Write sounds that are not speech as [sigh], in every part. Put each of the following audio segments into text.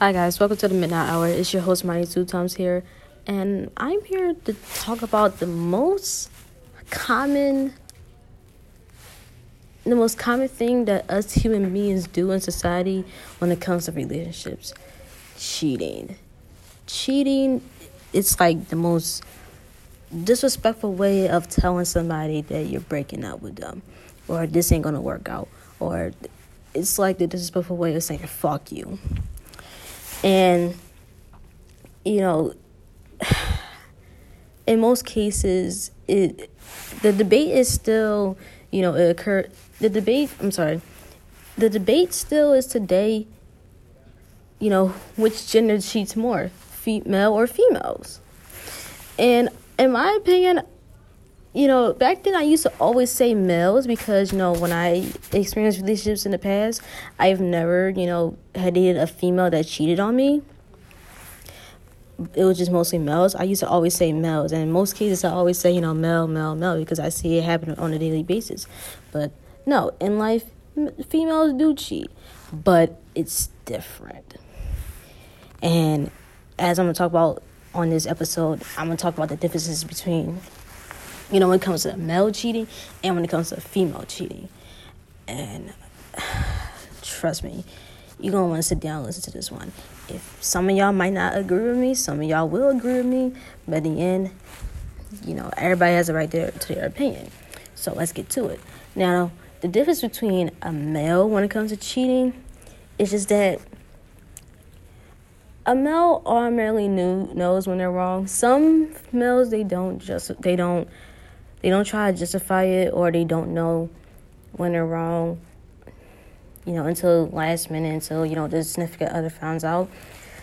Hi guys, welcome to the Midnight Hour. It's your host Marty Two Times here, and I'm here to talk about the most common, the most common thing that us human beings do in society when it comes to relationships: cheating. Cheating, it's like the most disrespectful way of telling somebody that you're breaking up with them, or this ain't gonna work out, or it's like the disrespectful way of saying "fuck you." And, you know, [sighs] in most cases, it the debate is still, you know, it. The debate, I'm sorry, the debate still is today, you know, which gender cheats more, female or females. And in my opinion, you know, back then I used to always say males because, you know, when I experienced relationships in the past, I've never, you know, had dated a female that cheated on me. It was just mostly males. I used to always say males, and in most cases, I always say, you know, male, male, male, because I see it happen on a daily basis. But no, in life, females do cheat, but it's different. And as I'm gonna talk about on this episode, I'm gonna talk about the differences between you know, when it comes to male cheating and when it comes to female cheating. And [sighs] trust me, you're going to want to sit down and listen to this one. If some of y'all might not agree with me, some of y'all will agree with me, but in the end, you know, everybody has a right there to their opinion. So let's get to it. Now, the difference between a male when it comes to cheating is just that a male automatically knew knows when they're wrong. Some males they don't just they don't they don't try to justify it or they don't know when they're wrong, you know, until last minute, until, you know, the significant other finds out.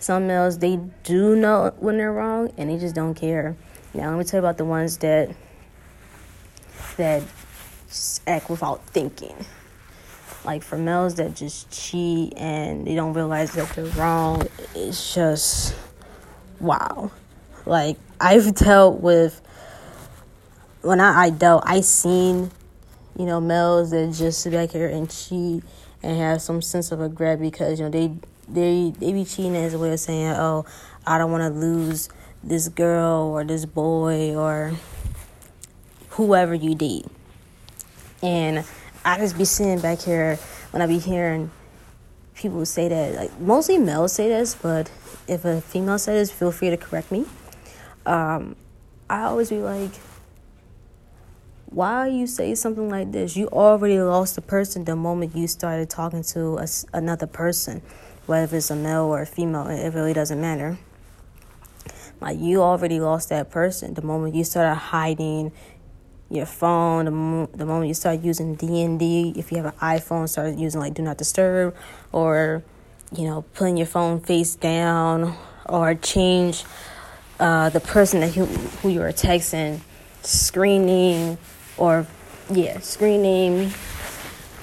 Some males, they do know when they're wrong and they just don't care. Now, let me tell you about the ones that that act without thinking. Like for males that just cheat and they don't realize that they're wrong, it's just wow. Like I've dealt with when I, I dealt, I seen, you know, males that just sit back here and cheat and have some sense of regret because you know they they they be cheating as a way of saying, oh, I don't want to lose this girl or this boy or whoever you date. And I just be sitting back here when I be hearing people say that, like mostly males say this, but if a female says, feel free to correct me. Um, I always be like, why you say something like this? You already lost the person the moment you started talking to a, another person, whether it's a male or a female. It really doesn't matter. Like you already lost that person the moment you started hiding your phone. The, mo- the moment you start using DND, if you have an iPhone, start using like Do Not Disturb, or you know putting your phone face down, or change uh, the person that you, who you are texting, screening or yeah, screen name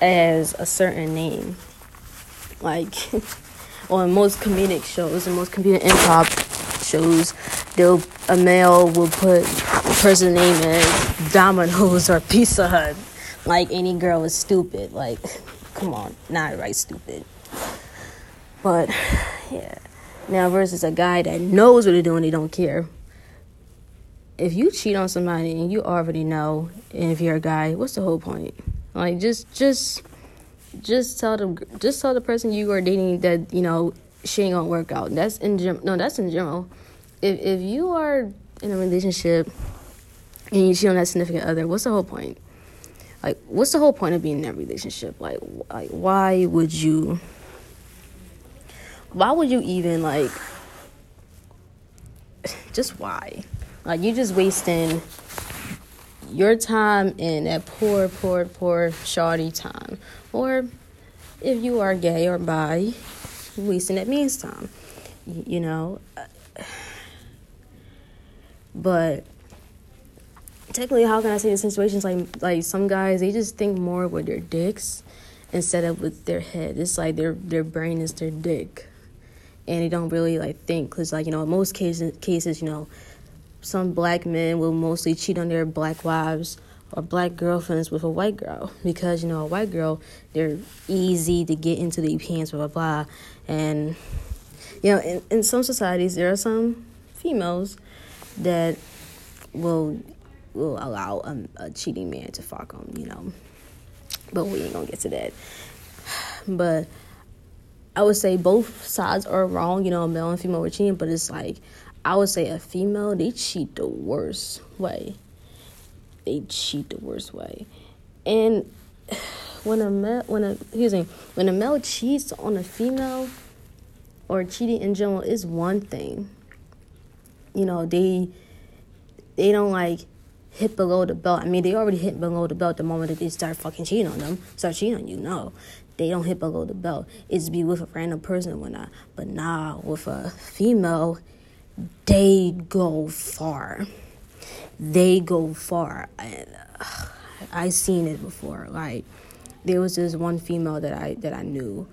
as a certain name. Like [laughs] on most comedic shows and most comedic improv shows, they'll a male will put the person's name as Domino's or Pizza Hut. Like any girl is stupid. Like, [laughs] come on, not right stupid. But [sighs] yeah. Now versus a guy that knows what they're doing, they don't care if you cheat on somebody and you already know, and if you're a guy, what's the whole point? Like just just just tell them just tell the person you are dating that you know she ain't gonna work out. That's in general. No, that's in general. If if you are in a relationship and you cheat on that significant other, what's the whole point? Like, what's the whole point of being in that relationship? Like, like why would you? Why would you even like? [sighs] Just why? Like you just wasting your time in that poor, poor, poor shawty time. Or if you are gay or bi, wasting that man's time. You know? [sighs] But technically how can I say the situations like like some guys they just think more with their dicks instead of with their head. It's like their their brain is their dick. And they don't really like think cuz like you know in most cases cases you know some black men will mostly cheat on their black wives or black girlfriends with a white girl [laughs] because you know a white girl they're easy to get into the pants blah blah blah and you know, in, in some societies, there are some females that will will allow a, a cheating man to fuck them, you know. But we ain't gonna get to that. [sighs] But I would say both sides are wrong, you know, male and female were cheating, but it's like I would say a female, they cheat the worst way. They cheat the worst way. And when a male when a me, when a male cheats on a female or cheating in general is one thing. You know, they they don't like hit below the belt. I mean, they already hit below the belt the moment that they start fucking cheating on them, start cheating on you. No, they don't hit below the belt. It's be with a random person when I, but nah, with a female, they go far. They go far. Uh, I seen it before. Like there was this one female that I that I knew.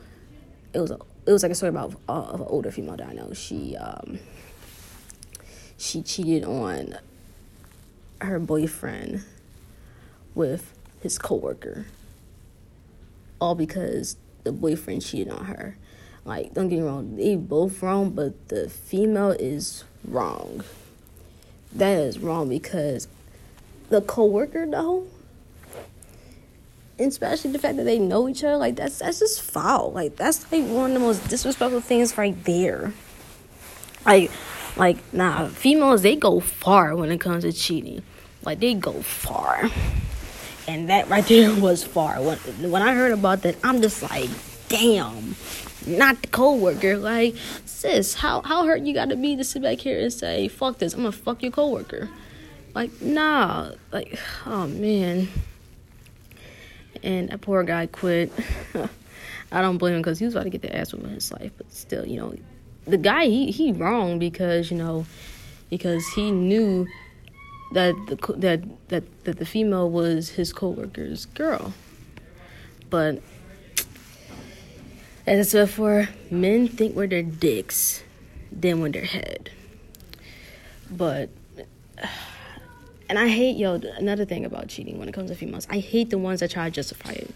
It was a, it was like a story about uh, of an older female that I know. She um she cheated on her boyfriend with his coworker. All because the boyfriend cheated on her. Like, don't get me wrong, they both wrong, but the female is wrong. That is wrong because the coworker though, especially the fact that they know each other, like that's that's just foul. Like that's like one of the most disrespectful things right there. Like like nah, females they go far when it comes to cheating. Like they go far. And that right [laughs] there was far. When when I heard about that, I'm just like, damn. Not the coworker. Like, sis, how how hurt you gotta be to sit back here and say, fuck this, I'm gonna fuck your coworker. Like, nah. Like, [sighs] oh man. And that poor guy quit. [laughs] I don't blame him because he was about to get the ass with his life, but still, you know, the guy he he wrong because you know because he knew that the that that that the female was his coworker's girl, but as I said before, men think with their dicks, then with their head. But [sighs] and I hate yo another thing about cheating when it comes to females. I hate the ones that try to justify it.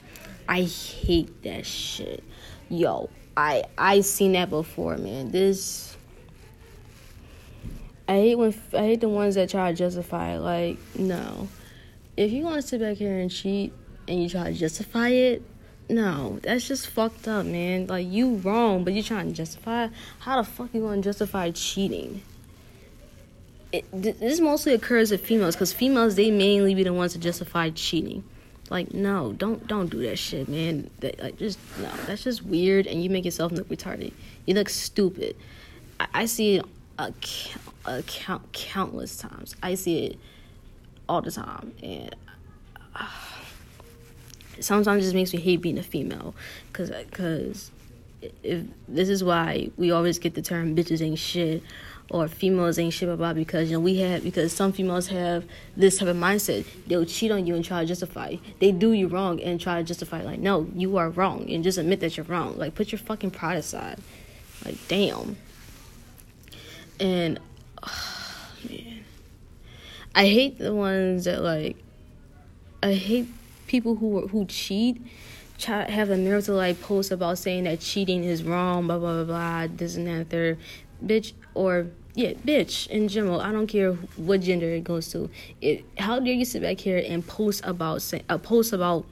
I hate that shit. Yo, I I seen that before, man. This I hate when I hate the ones that try to justify it. Like, no, if you want to sit back here and cheat and you try to justify it, no, that's just fucked up, man. Like you wrong, but you trying to justify. How the fuck you gonna justify cheating? It, this mostly occurs with females because females they mainly be the ones to justify cheating. Like, no, don't don't do that shit, man. That, like, just no, that's just weird, and you make yourself look retarded. You look stupid. I, I see it a, a count countless times. I see it all the time, and uh, sometimes it just makes me hate being a female, cause cause if this is why we always get the term bitches ain't shit or females ain't shit about because you know we have because some females have this type of mindset. They'll cheat on you and try to justify. They do you wrong and try to justify like no, you are wrong and just admit that you're wrong. Like put your fucking pride aside. Like damn. And oh, [sighs] man. I hate the ones that like I hate people who who cheat try have the nerve to like post about saying that cheating is wrong, blah blah blah blah, this and that third, bitch, or yeah, bitch in general. I don't care what gender it goes to. It, how dare you sit back here and post about say, a uh, post about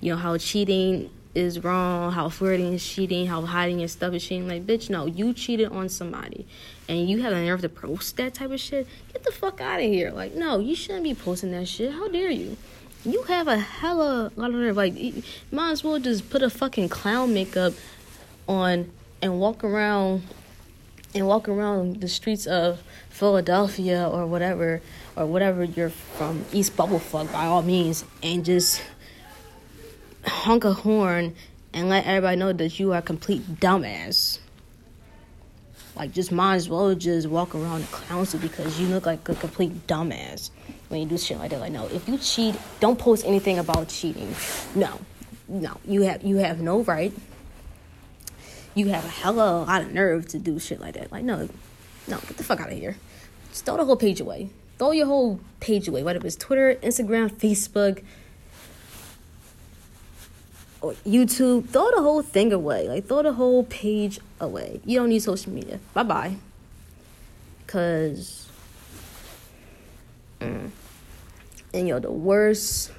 you know how cheating is wrong, how flirting is cheating, how hiding your stuff is cheating. Like, bitch, no, you cheated on somebody, and you have the nerve to post that type of shit. Get the fuck out of here. Like, no, you shouldn't be posting that shit. How dare you? You have a hella lot of nerve. Like, you might as well just put a fucking clown makeup on and walk around and walk around the streets of Philadelphia or whatever, or whatever you're from, East Bubblefuck by all means, and just honk a horn and let everybody know that you are a complete dumbass. Like, just might as well just walk around the council because you look like a complete dumbass when you do shit like that. Like, no, if you cheat, don't post anything about cheating. No, no, you have you have no right you have a hella lot of nerve to do shit like that. Like, no, no, get the fuck out of here. Just throw the whole page away. Throw your whole page away, whether it's Twitter, Instagram, Facebook. or YouTube, throw the whole thing away. Like throw the whole page away. You don't need social media. Bye bye. Cause, mm, and you know the worst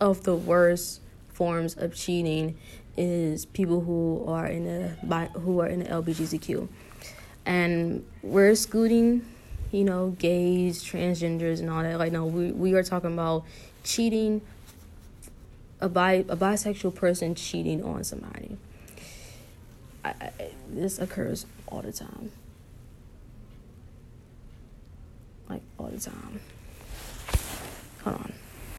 of the worst forms of cheating is people who are in a who are in the LGBTQ, and we're excluding, you know, gays, transgenders, and all that. Like no, we we are talking about cheating a bi a bisexual person cheating on somebody. I, I, this occurs all the time. Like all the time. Hold on.